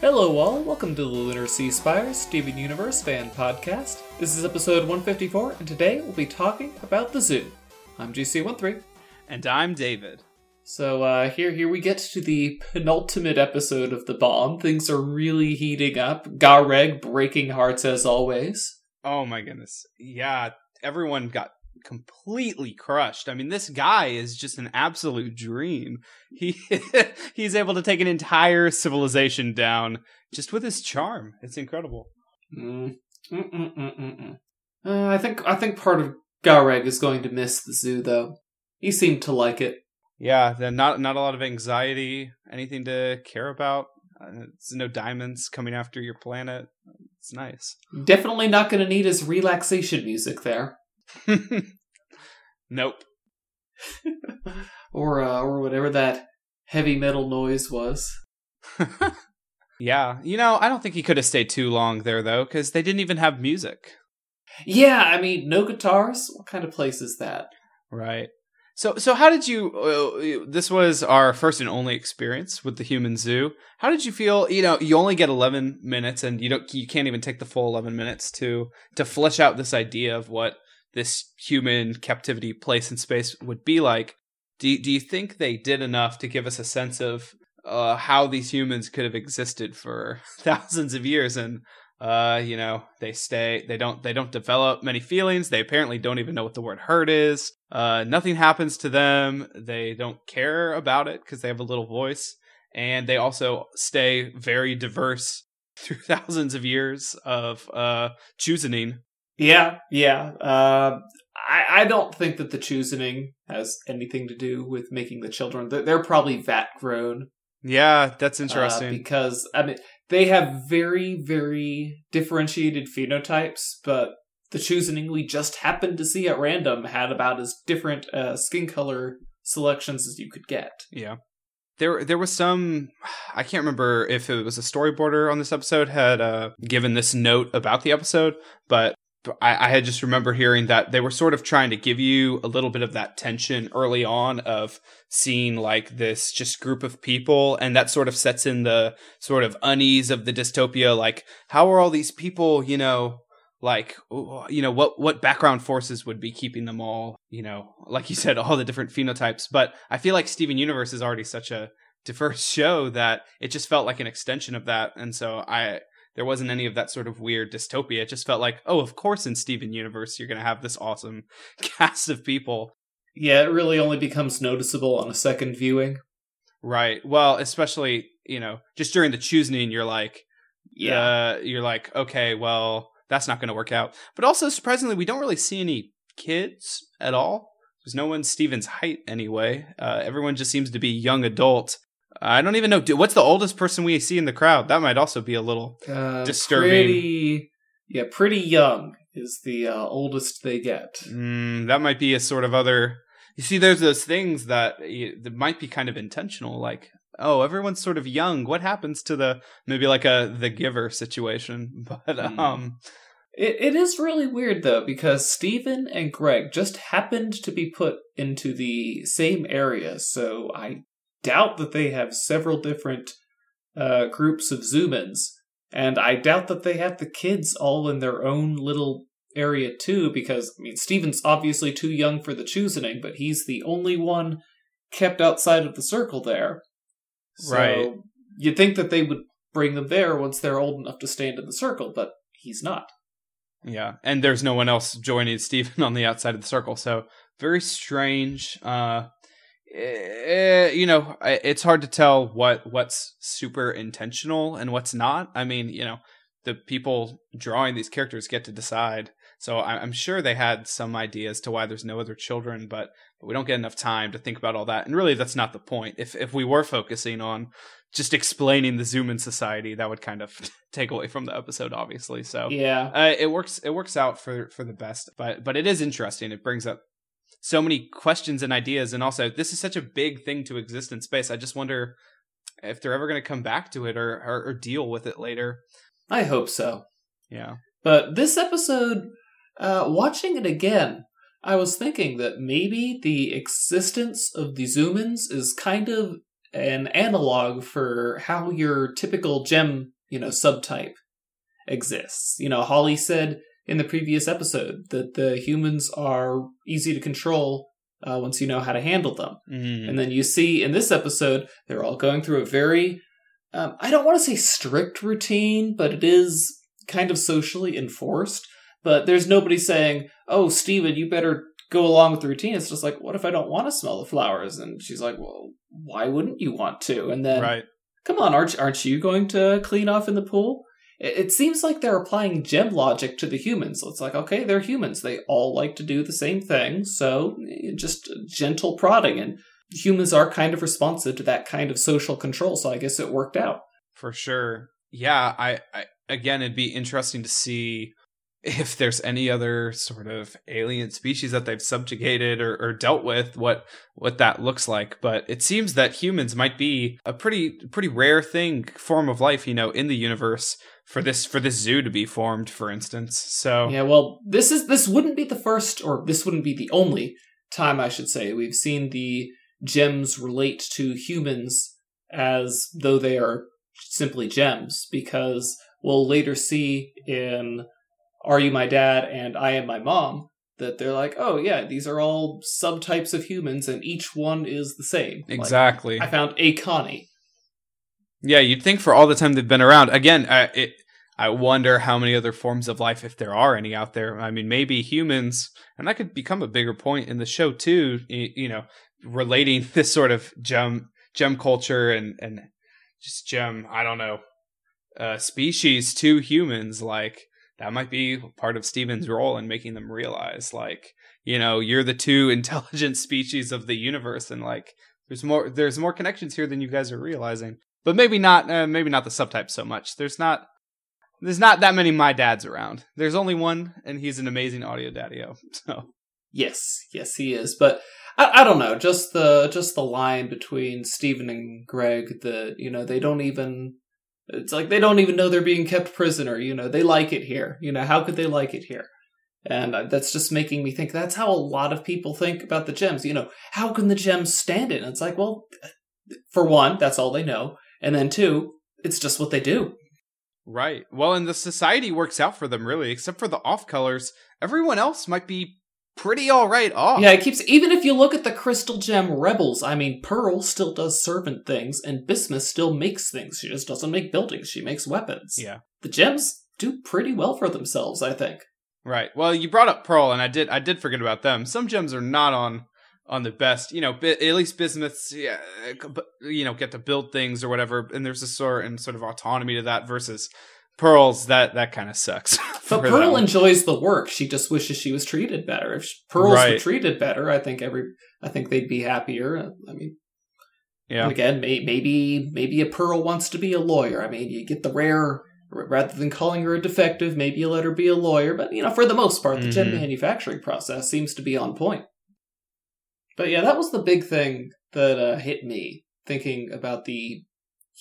Hello, all. Welcome to the Lunar Sea Spires Steven Universe fan podcast. This is episode 154, and today we'll be talking about the zoo. I'm GC13. And I'm David. So uh, here, here we get to the penultimate episode of the bomb. Things are really heating up. Gareg breaking hearts as always. Oh my goodness. Yeah, everyone got completely crushed. I mean, this guy is just an absolute dream. He he's able to take an entire civilization down just with his charm. It's incredible. Mm. Uh, I think I think part of Gareg is going to miss the zoo, though. He seemed to like it. Yeah, then not not a lot of anxiety, anything to care about. Uh, no diamonds coming after your planet. It's nice. Definitely not going to need his relaxation music there. nope. or uh, or whatever that heavy metal noise was. yeah, you know, I don't think he could have stayed too long there though, because they didn't even have music. Yeah, I mean, no guitars. What kind of place is that? Right. So, so how did you? Uh, this was our first and only experience with the human zoo. How did you feel? You know, you only get eleven minutes, and you don't, you can't even take the full eleven minutes to to flesh out this idea of what this human captivity place in space would be like. Do do you think they did enough to give us a sense of uh, how these humans could have existed for thousands of years and uh, you know, they stay. They don't. They don't develop many feelings. They apparently don't even know what the word hurt is. Uh, nothing happens to them. They don't care about it because they have a little voice, and they also stay very diverse through thousands of years of uh choosing. Yeah, yeah. Uh, I I don't think that the choosing has anything to do with making the children. They're, they're probably vat grown. Yeah, that's uh, interesting. Uh, because I mean, they have very, very differentiated phenotypes, but the choosing we just happened to see at random had about as different uh, skin color selections as you could get. Yeah. There, there was some. I can't remember if it was a storyboarder on this episode had uh, given this note about the episode, but I, I had just remember hearing that they were sort of trying to give you a little bit of that tension early on of seeing like this just group of people and that sort of sets in the sort of unease of the dystopia like how are all these people you know like you know what what background forces would be keeping them all you know like you said all the different phenotypes. But i feel like steven universe is already such a diverse show that it just felt like an extension of that. And so i there wasn't any of that sort of weird dystopia. It just felt like, oh, of course, in Steven Universe, you're going to have this awesome cast of people. Yeah, it really only becomes noticeable on a second viewing. Right. Well, especially you know, just during the choosing, you're like, yeah, uh, you're like, okay, well, that's not going to work out. But also, surprisingly, we don't really see any kids at all. There's no one Steven's height anyway. Uh, everyone just seems to be young adult I don't even know. What's the oldest person we see in the crowd? That might also be a little uh, disturbing. Pretty, yeah, pretty young is the uh, oldest they get. Mm, that might be a sort of other. You see, there's those things that that might be kind of intentional, like oh, everyone's sort of young. What happens to the maybe like a the giver situation? But mm. um. It, it is really weird though because Steven and Greg just happened to be put into the same area, so I doubt that they have several different uh, groups of Zoomans, and I doubt that they have the kids all in their own little area too, because I mean Steven's obviously too young for the choosing, but he's the only one kept outside of the circle there. So right. You'd think that they would bring them there once they're old enough to stand in the circle, but he's not. Yeah, and there's no one else joining Steven on the outside of the circle, so very strange. Uh, uh, you know, it's hard to tell what what's super intentional and what's not. I mean, you know, the people drawing these characters get to decide. So I'm sure they had some ideas to why there's no other children, but, but we don't get enough time to think about all that. And really, that's not the point. If if we were focusing on just explaining the Zooman society, that would kind of take away from the episode, obviously. So yeah, uh, it works. It works out for for the best. But but it is interesting. It brings up so many questions and ideas and also this is such a big thing to exist in space i just wonder if they're ever going to come back to it or, or, or deal with it later. I hope so. Yeah. But this episode uh watching it again i was thinking that maybe the existence of the zoomans is kind of an analog for how your typical gem, you know, subtype exists. You know, Holly said in the previous episode that the humans are easy to control uh, once you know how to handle them. Mm. And then you see in this episode, they're all going through a very, um, I don't want to say strict routine, but it is kind of socially enforced. But there's nobody saying, oh, Steven, you better go along with the routine. It's just like, what if I don't want to smell the flowers? And she's like, well, why wouldn't you want to? And then, right. come on, aren't, aren't you going to clean off in the pool? It, seems like they're applying gem logic to the humans. It's like, okay, they're humans. They all like to do the same thing. So eh, just gentle prodding. And humans are kind of responsive to that kind of social control. So I guess it worked out. For sure. Yeah, I, I again it'd be interesting to see if there's any other sort of alien species that they've subjugated or, or, dealt with, what what that looks like. But it seems that humans might be a pretty pretty rare thing form of life, you know, in the universe for this for this zoo to be formed, for instance. So yeah, well, this is this wouldn't be the first, or this wouldn't be the only time I should say we've seen the gems relate to humans as though they are simply gems, because we'll later see in are You My Dad and I Am My Mom that they're like, oh yeah, these are all subtypes of humans and each one is the same. Exactly. Like, I found a Connie. Yeah, you'd think for all the time they've been around. Again, uh, it, I wonder how many other forms of life, if there are any out there. I mean, maybe humans, and that could become a bigger point in the show too. You know, relating this sort of gem gem culture and and just gem, I don't know, uh, species to humans. Like that might be part of Steven's role in making them realize, like, you know, you're the two intelligent species of the universe, and like, there's more, there's more connections here than you guys are realizing. But maybe not, uh, maybe not the subtype so much. There's not, there's not that many my dads around. There's only one, and he's an amazing audio daddy-o. So yes, yes, he is. But I, I don't know, just the just the line between Steven and Greg. that you know they don't even it's like they don't even know they're being kept prisoner. You know, they like it here. You know, how could they like it here? And uh, that's just making me think that's how a lot of people think about the gems. You know, how can the gems stand it? And it's like, well, for one, that's all they know. And then two, it's just what they do. Right. Well, and the society works out for them, really, except for the off colors. Everyone else might be pretty all right off. Yeah, it keeps even if you look at the Crystal Gem rebels, I mean Pearl still does servant things and Bismuth still makes things. She just doesn't make buildings, she makes weapons. Yeah. The gems do pretty well for themselves, I think. Right. Well, you brought up Pearl and I did I did forget about them. Some gems are not on on the best, you know, bi- at least Bismuth's yeah, you know, get to build things or whatever and there's a sort and sort of autonomy to that versus Pearls, that that kind of sucks. But Pearl enjoys the work. She just wishes she was treated better. If Pearls Right. were treated better, I think every I think they'd be happier. I mean, Yeah. again, may, maybe maybe a Pearl wants to be a lawyer. I mean, you get the rare rather than calling her a defective, maybe you let her be a lawyer. But you know, for the most part, the gem Mhm. manufacturing process seems to be on point. But yeah, that was the big thing that uh, hit me thinking about the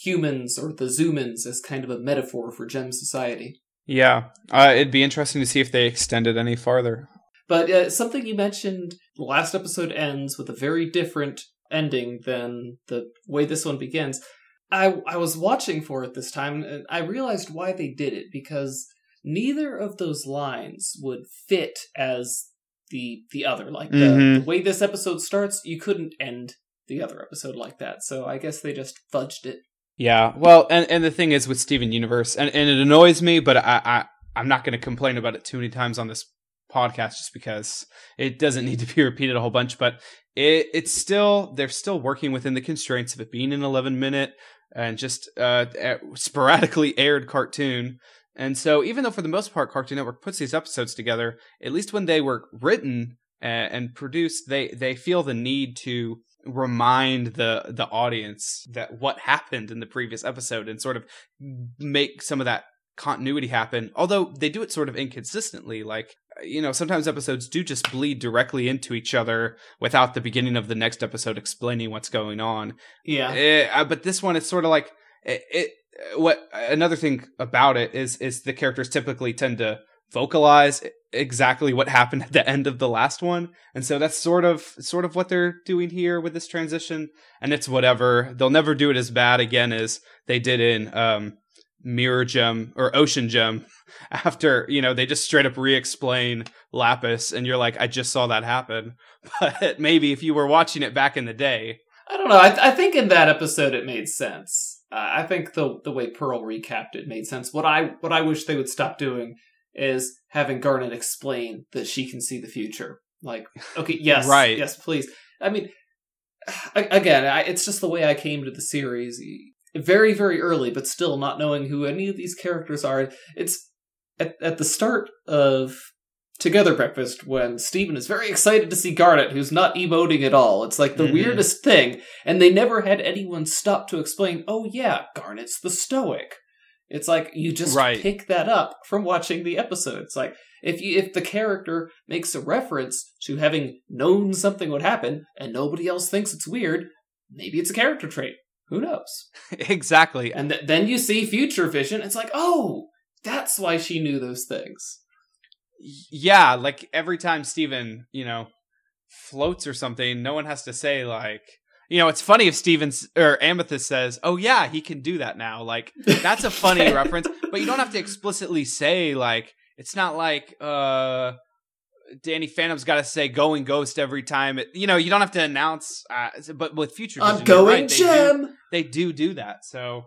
humans or the Zoomans as kind of a metaphor for gem society. Yeah. Uh, it'd be interesting to see if they extend it any farther. But uh, something you mentioned, the last episode ends with a very different ending than the way this one begins. I I was watching for it this time, and I realized why they did it because neither of those lines would fit as the the other. Like the, Mhm. the way this episode starts, you couldn't end the other episode like that. So I guess they just fudged it. Yeah. Well, and, and the thing is with Steven Universe, and, and it annoys me, but I, I I'm not going to complain about it too many times on this podcast just because it doesn't need to be repeated a whole bunch. But it it's still they're still working within the constraints of it being an 11 minute and just uh sporadically aired cartoon. And so, even though for the most part Cartoon Network puts these episodes together, at least when they were written and, and produced, they they feel the need to remind the the audience that what happened in the previous episode and sort of make some of that continuity happen although they do it sort of inconsistently like you know sometimes episodes do just bleed directly into each other without the beginning of the next episode explaining what's going on Yeah. Eh, uh, but this one it's sort of like it, it what another thing about it is is the characters typically tend to vocalize exactly what happened at the end of the last one. And so that's sort of sort of what they're doing here with this transition. And it's whatever. They'll never do it as bad again as they did in um Mirror Gem or Ocean Gem after, you know, they just straight up re explain Lapis and you're like, I just saw that happen. But maybe if you were watching it back in the day. I don't know. I, I think in that episode it made sense. Uh, I think the the way Pearl recapped it made sense. What I what I wish they would stop doing is having Garnet explain that she can see the future. Like, okay, yes, right, yes, please. I mean, again, I, it's just the way I came to the series very very early but still not knowing who any of these characters are it's at, at the start of together breakfast when Steven is very excited to see Garnet who's not emoting at all it's like the mm-hmm. weirdest thing and they never had anyone stop to explain oh yeah Garnet's the stoic it's like you just right. pick that up from watching the episode it's like if you if the character makes a reference to having known something would happen and nobody else thinks it's weird maybe it's a character trait who knows? exactly. And th- then you see future vision. It's like, oh, that's why she knew those things. Yeah, like every time Steven, you know, floats or something, no one has to say like, you know, it's funny if Steven's or Amethyst says, "Oh yeah, he can do that now." Like that's a funny reference, but you don't have to explicitly say like it's not like uh Danny Phantom's got to say "going ghost" every time. It, you know, you don't have to announce. Uh, but with Future I'm going right, gem. They do, they do do that. So,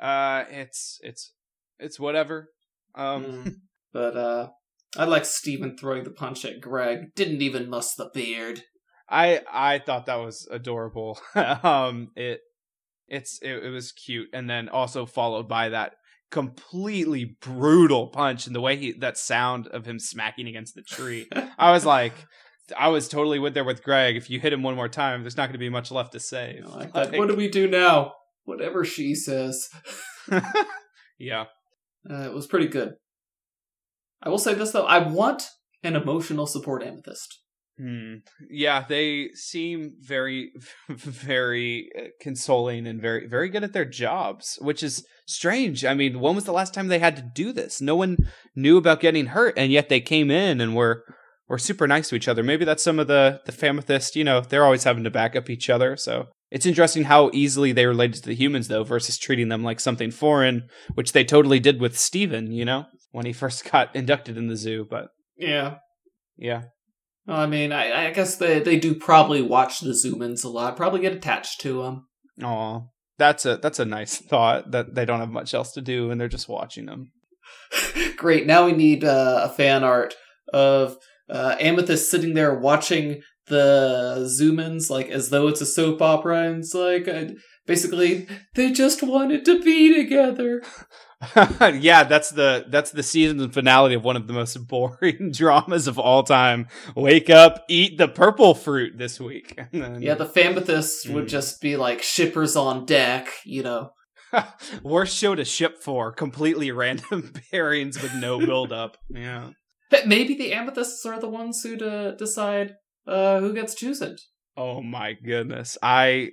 uh, it's it's it's whatever. Um, mm. but uh, I like Steven throwing the punch at Greg. Didn't even muss the beard. I I thought that was adorable. um, it it's it, it was cute, and then also followed by that completely brutal punch and the way he that sound of him smacking against the tree. I was like I was totally with there with Greg. If you hit him one more time, there's not going to be much left to say. Like, like, what do we do now? Whatever she says. yeah, uh, it was pretty good. I will say this though: I want an emotional support amethyst. Hmm. Yeah, they seem very, very uh, consoling and very, very good at their jobs, which is strange. I mean, when was the last time they had to do this? No one knew about getting hurt, and yet they came in and were were super nice to each other. Maybe that's some of the the Famethyst. You know, they're always having to back up each other. So it's interesting how easily they related to the humans, though, versus treating them like something foreign, which they totally did with Steven, You know, when he first got inducted in the zoo. But yeah, yeah. I mean, I, I guess they, they do probably watch the Zoomans a lot. Probably get attached to them. Aw, that's a that's a nice thought that they don't have much else to do and they're just watching them. Great. Now we need uh, a fan art of uh, Amethyst sitting there watching the Zoomans like as though it's a soap opera, and it's like uh, basically they just wanted to be together. yeah, that's the that's the season finale of one of the most boring dramas of all time. Wake up, eat the purple fruit this week. Then, yeah, the Famethyst mm. would just be like shippers on deck, you know. Worst show to ship for, completely random pairings with no build up. Yeah. But Maybe the Amethysts are the ones who to decide uh, who gets chosen. Oh my goodness. I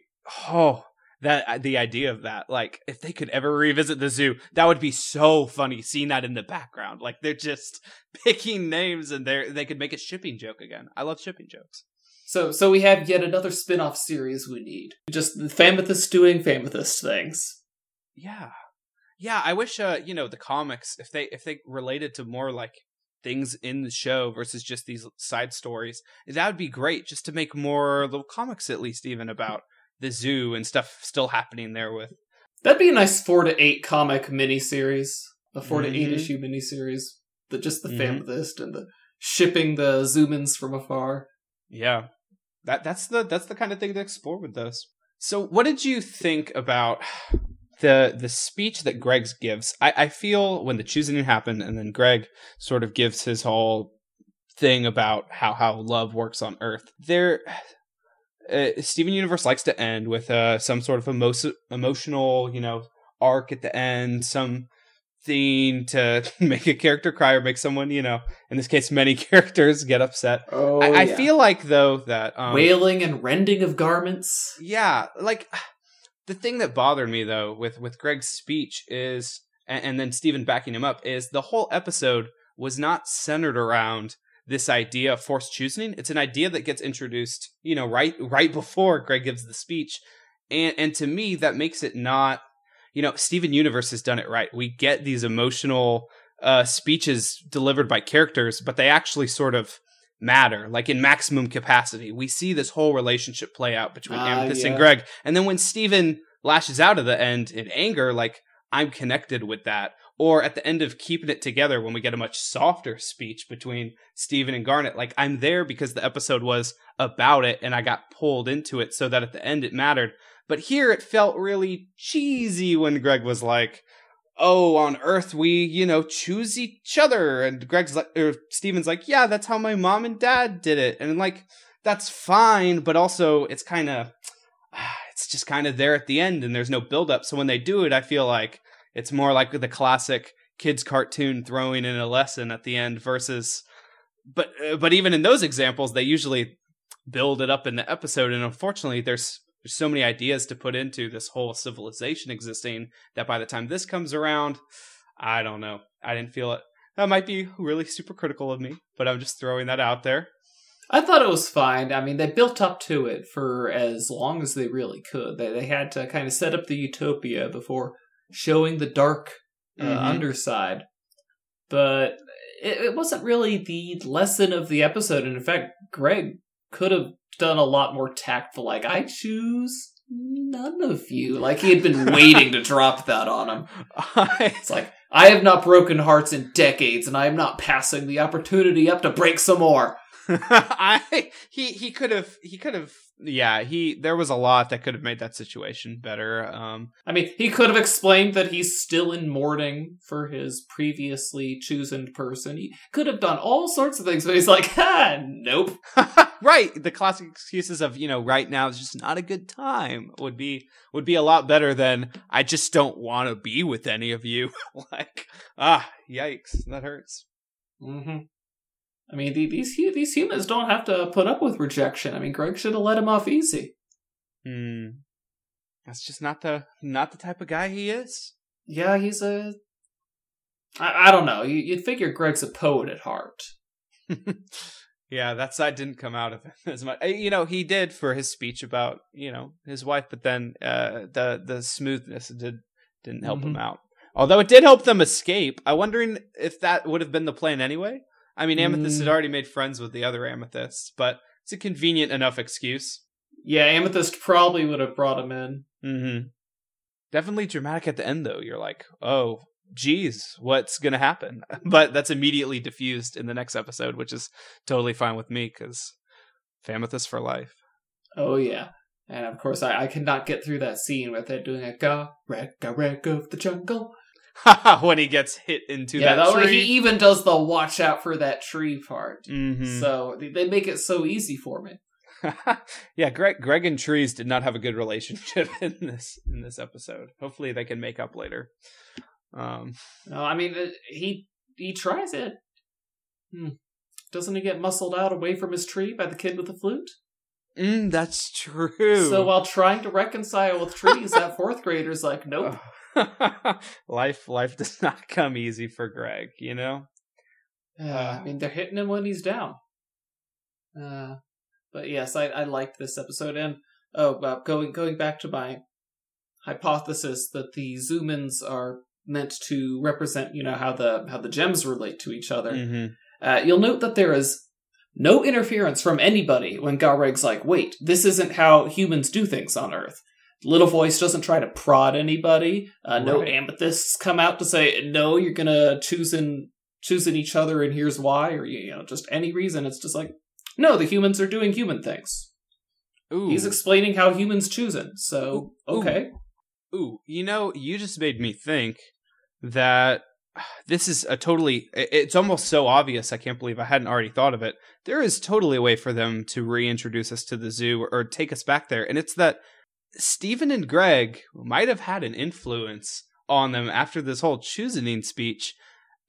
oh that uh, the idea of that like if they could ever revisit the zoo that would be so funny seeing that in the background. Like they're just picking names and they they could make a shipping joke again. I love shipping jokes. So so we have yet another spin-off series we need. Just the famethyst doing famethyst things. Yeah. Yeah i wish uh you know the comics if they if they related to more like things in the show versus just these side stories that would be great just to make more little comics at least even about the zoo and stuff still happening there with. That'd be a nice four to eight comic miniseries, a 4 mm-hmm. to eight mm-hmm. issue miniseries. The just the mm-hmm. Famethyst and the shipping the Zoomans from afar. Yeah, that that's the that's the kind of thing to explore with this. So, what did you think about the the speech that Greg gives? I, I feel when the choosing happened, and then Greg sort of gives his whole thing about how how love works on Earth. There, uh, Steven Universe likes to end with uh, some sort of emo- emotional, you know, arc at the end, some thing to make a character cry or make someone, you know, in this case, many characters get upset. Oh, I, I feel like though that um, wailing and rending of garments. Yeah, like the thing that bothered me though with with Greg's speech is, and, and then Steven backing him up is the whole episode was not centered around this idea of forced choosing. It's an idea that gets introduced, you know, right right before Greg gives the speech. And and to me that makes it not, you know, Steven Universe has done it right. We get these emotional uh speeches delivered by characters, but they actually sort of matter like in maximum capacity we see this whole relationship play out between Ah, amethyst and greg and then when steven lashes out at the end in anger like i'm connected with that or at the end of keeping it together when we get a much softer speech between steven and garnet like i'm there because the episode was about it and i got pulled into it so that at the end it mattered but here it felt really cheesy when greg was like oh, on Earth we, you know, choose each other. And Greg's like, or Steven's like, yeah, that's how my mom and dad did it. And like, that's fine, but also it's kind of, it's just kind of there at the end and there's no build up. So when they do it, I feel like it's more like the classic kids cartoon throwing in a lesson at the end versus, but, uh, but even in those examples, they usually build it up in the episode. And unfortunately, there's, there's so many ideas to put into this whole civilization existing that by the time this comes around, I don't know. I didn't feel it. That might be really super critical of me, but I'm just throwing that out there. I thought it was fine. I mean, they built up to it for as long as they really could. They they had to kind of set up the utopia before showing the dark uh, Mhm. underside. But it, it wasn't really the lesson of the episode. And in fact, Greg could have done a lot more tactful. Like, I choose none of you. Like he had been waiting to drop that on him. I, It's like I have not broken hearts in decades, and I am not passing the opportunity up to break some more. I he he could have he could have yeah he there was a lot that could have made that situation better. Um, I mean, he could have explained that he's still in mourning for his previously chosen person. He could have done all sorts of things, but he's like, ha, nope. right, the classic excuses of you know right now is just not a good time would be would be a lot better than I just don't want to be with any of you. like ah yikes that hurts. hmm I mean, the, these these humans don't have to put up with rejection. I mean, Greg should have let him off easy. Hmm. That's just not the not the type of guy he is. Yeah, he's a. I, I don't know. You, you'd figure Greg's a poet at heart. yeah, that side didn't come out of it as much. Uh, You know, he did for his speech about you know his wife, but then uh, the the smoothness did didn't help him out. Although it did help them escape. I'm wondering if that would have been the plan anyway. I mean, Amethyst had Mm. already made friends with the other Amethysts, but it's a convenient enough excuse. Yeah, Amethyst probably would have brought him in. Mm-hmm. Definitely dramatic at the end, though. You're like, oh, geez, what's gonna happen? But that's immediately diffused in the next episode, which is totally fine with me because Famethyst for life. Oh yeah, and of course I, I could not get through that scene with it doing a ga reg ga reg of the jungle. when he gets hit into yeah, that that tree. he even does the watch out for that tree part. Mhm. So they, they make it so easy for me. yeah, Greg, Greg and Trees did not have a good relationship in this in this episode. Hopefully, they can make up later. Um, No, I mean he he tries it. Hmm. Doesn't he get muscled out away from his tree by the kid with the flute? mm, that's true. So while trying to reconcile with trees, that fourth grader's like, nope. life life does not come easy for Greg, you know? Uh, I mean, they're hitting him when he's down. Uh, but yes, I, I liked this episode, and oh, uh, going going back to my hypothesis that the Zoomans are meant to represent, you know, how the how the gems relate to each other. Mhm. Uh, you'll note that there is no interference from anybody when Garreg's like, "Wait, this isn't how humans do things on Earth." Little Voice doesn't try to prod anybody. Uh, no Right. amethysts come out to say, "No, you're gonna choosing choosing each other, and here's why," or you know, just any reason. It's just like, no, the humans are doing human things. Ooh. He's explaining how humans choose choosing. So Ooh, okay, Ooh, you know, you just made me think that this is a totally it's almost so obvious I can't believe I hadn't already thought of it. There is totally a way for them to reintroduce us to the zoo or take us back there. And it's that Steven and Greg might have had an influence on them after this whole choosing speech.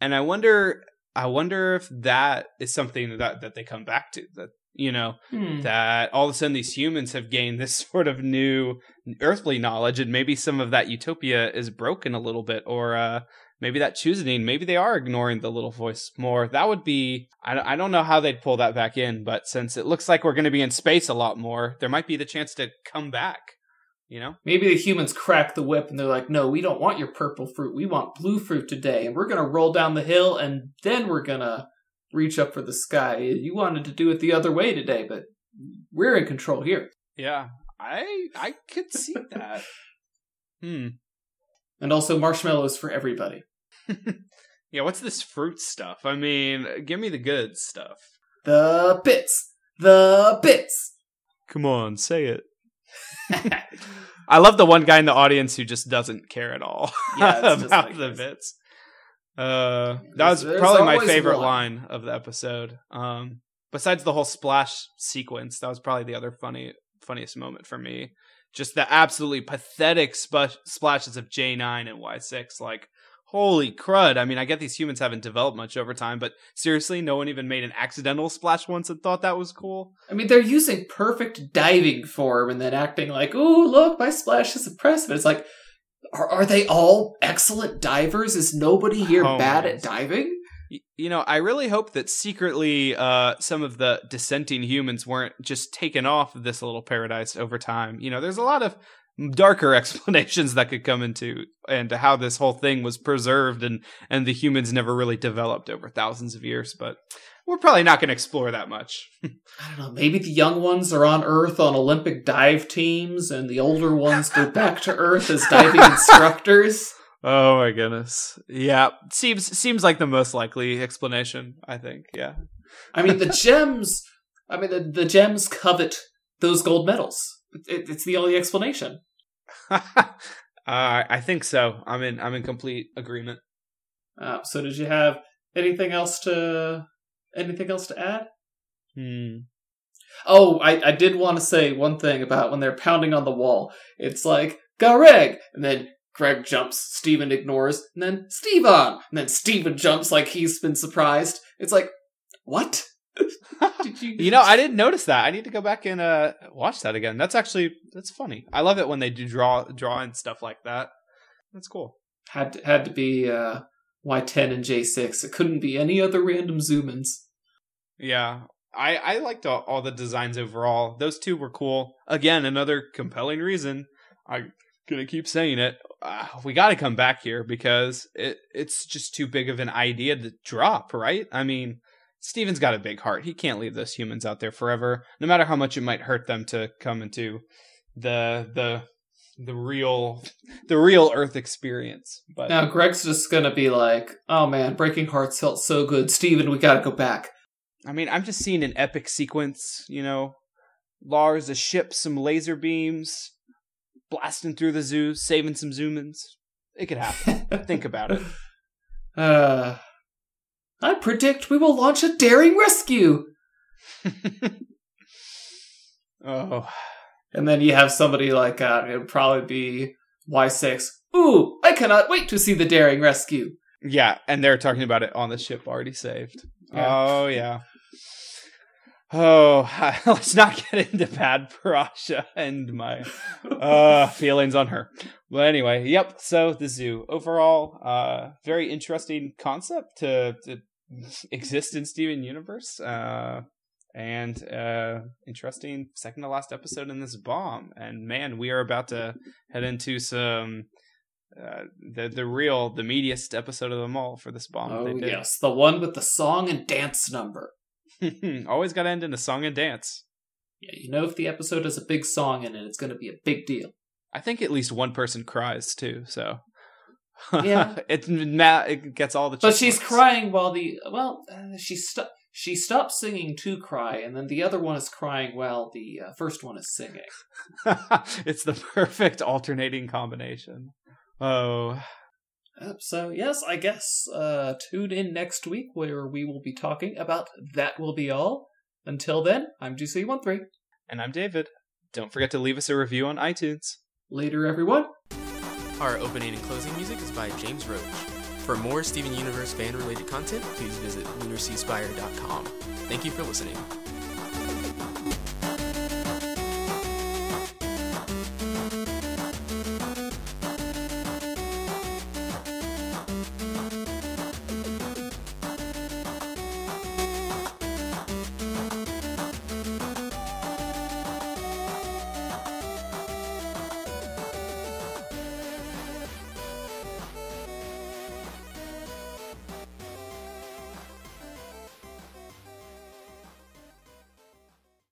And I wonder I wonder if that is something that that they come back to. That you know, Hmm. that all of a sudden these humans have gained this sort of new earthly knowledge and maybe some of that utopia is broken a little bit or uh maybe that choosing, maybe they are ignoring the little voice more. That would be, I, I don't know how they'd pull that back in, but since it looks like we're going to be in space a lot more, there might be the chance to come back. You know, maybe the humans crack the whip and they're like, "No, we don't want your purple fruit. We want blue fruit today, and we're gonna roll down the hill, and then we're gonna reach up for the sky. You wanted to do it the other way today, but we're in control here." Yeah, I I could see that. hmm. And also marshmallows for everybody. yeah, what's this fruit stuff? I mean, give me the good stuff. The bits. The bits. Come on, say it. I love the one guy in the audience who just doesn't care at all yeah, about like the bits. Uh, that was there's, probably my favorite one. line of the episode. Um, besides the whole splash sequence, that was probably the other funny funniest moment for me. Just the absolutely pathetic sp- splashes of J9 and Y6. Like, holy crud. I mean, I get these humans haven't developed much over time, but seriously, no one even made an accidental splash once and thought that was cool. I mean, they're using perfect diving form and then acting like, "Oh, look, my splash is impressive." It's like, are, are they all excellent divers? Is nobody here oh, bad at diving? You know, I really hope that secretly uh, some of the dissenting humans weren't just taken off of this little paradise over time. You know, there's a lot of darker explanations that could come into and how this whole thing was preserved and and the humans never really developed over thousands of years but we're probably not going to explore that much. I don't know maybe the young ones are on earth on olympic dive teams and the older ones go back to earth as diving instructors. Oh my goodness. Yeah seems seems like the most likely explanation i think yeah. I mean the gems i mean the, the gems covet those gold medals. It, it's the only explanation uh, I think so. I'm in. I'm in complete agreement. Uh, so, did you have anything else to anything else to add? Hmm. Oh, I, I did want to say one thing about when they're pounding on the wall. It's like Greg, and then Greg jumps, Steven ignores, and then Steven, and then Steven jumps like he's been surprised. It's like, what? you... you know, I didn't notice that. I need to go back and uh, watch that again. That's actually that's funny. I love it when they do draw draw and stuff like that. That's cool. Had to, had to be uh, Y10 and J6. It couldn't be any other random Zoomans. Yeah, I I liked all, all, the designs overall. Those two were cool. Again, another compelling reason. I'm gonna keep saying it. Uh, we got to come back here because it it's just too big of an idea to drop, right? I mean, Steven's got a big heart. He can't leave those humans out there forever, no matter how much it might hurt them to come into the the the real the real Earth experience. But now Greg's just gonna be like, "Oh man, Breaking Hearts felt so good, Steven. We gotta go back." I mean, I'm just seeing an epic sequence. You know, Lars, a ship, some laser beams, blasting through the zoo, saving some Zoomans. It could happen. Think about it. Uh, I predict we will launch a daring rescue. oh. And then you have somebody like, uh, it would probably be Y6. Ooh, I cannot wait to see the daring rescue. Yeah, and they're talking about it on the ship already saved. Yeah. Oh, yeah. Oh, let's not get into bad Parasha and my uh, feelings on her. But anyway, yep. So the zoo overall, uh, very interesting concept to, to exist in Steven Universe. Uh, and uh, interesting second to last episode in this bomb. And man, we are about to head into some uh, the the real the meatiest episode of them all for this bomb. Oh yes, the one with the song and dance number. Always got to end in a song and dance. Yeah, you know if the episode has a big song in it, it's going to be a big deal. I think at least one person cries too. So yeah, it it gets all the. But she's marks. crying while the well, uh, she st- she stops singing to cry, and then the other one is crying while the uh, first one is singing. it's the perfect alternating combination. Oh. Uh, so yes, I guess uh, tune in next week where we will be talking about that will be all. Until then, I'm GC13. And I'm David. Don't forget to leave us a review on iTunes. Later, everyone. Our opening and closing music is by James Roach. For more Steven Universe fan related content, please visit lunarseaspire.com. Thank you for listening.